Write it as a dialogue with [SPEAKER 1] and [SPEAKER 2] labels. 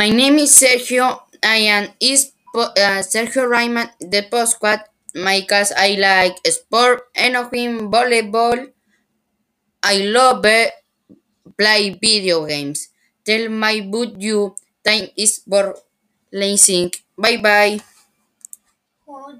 [SPEAKER 1] My name is Sergio. I am is uh, Sergio Rayman the postquad. My class. I like sport, anything, volleyball. I love it, play video games. Tell my boot you time is for lazy. Bye bye.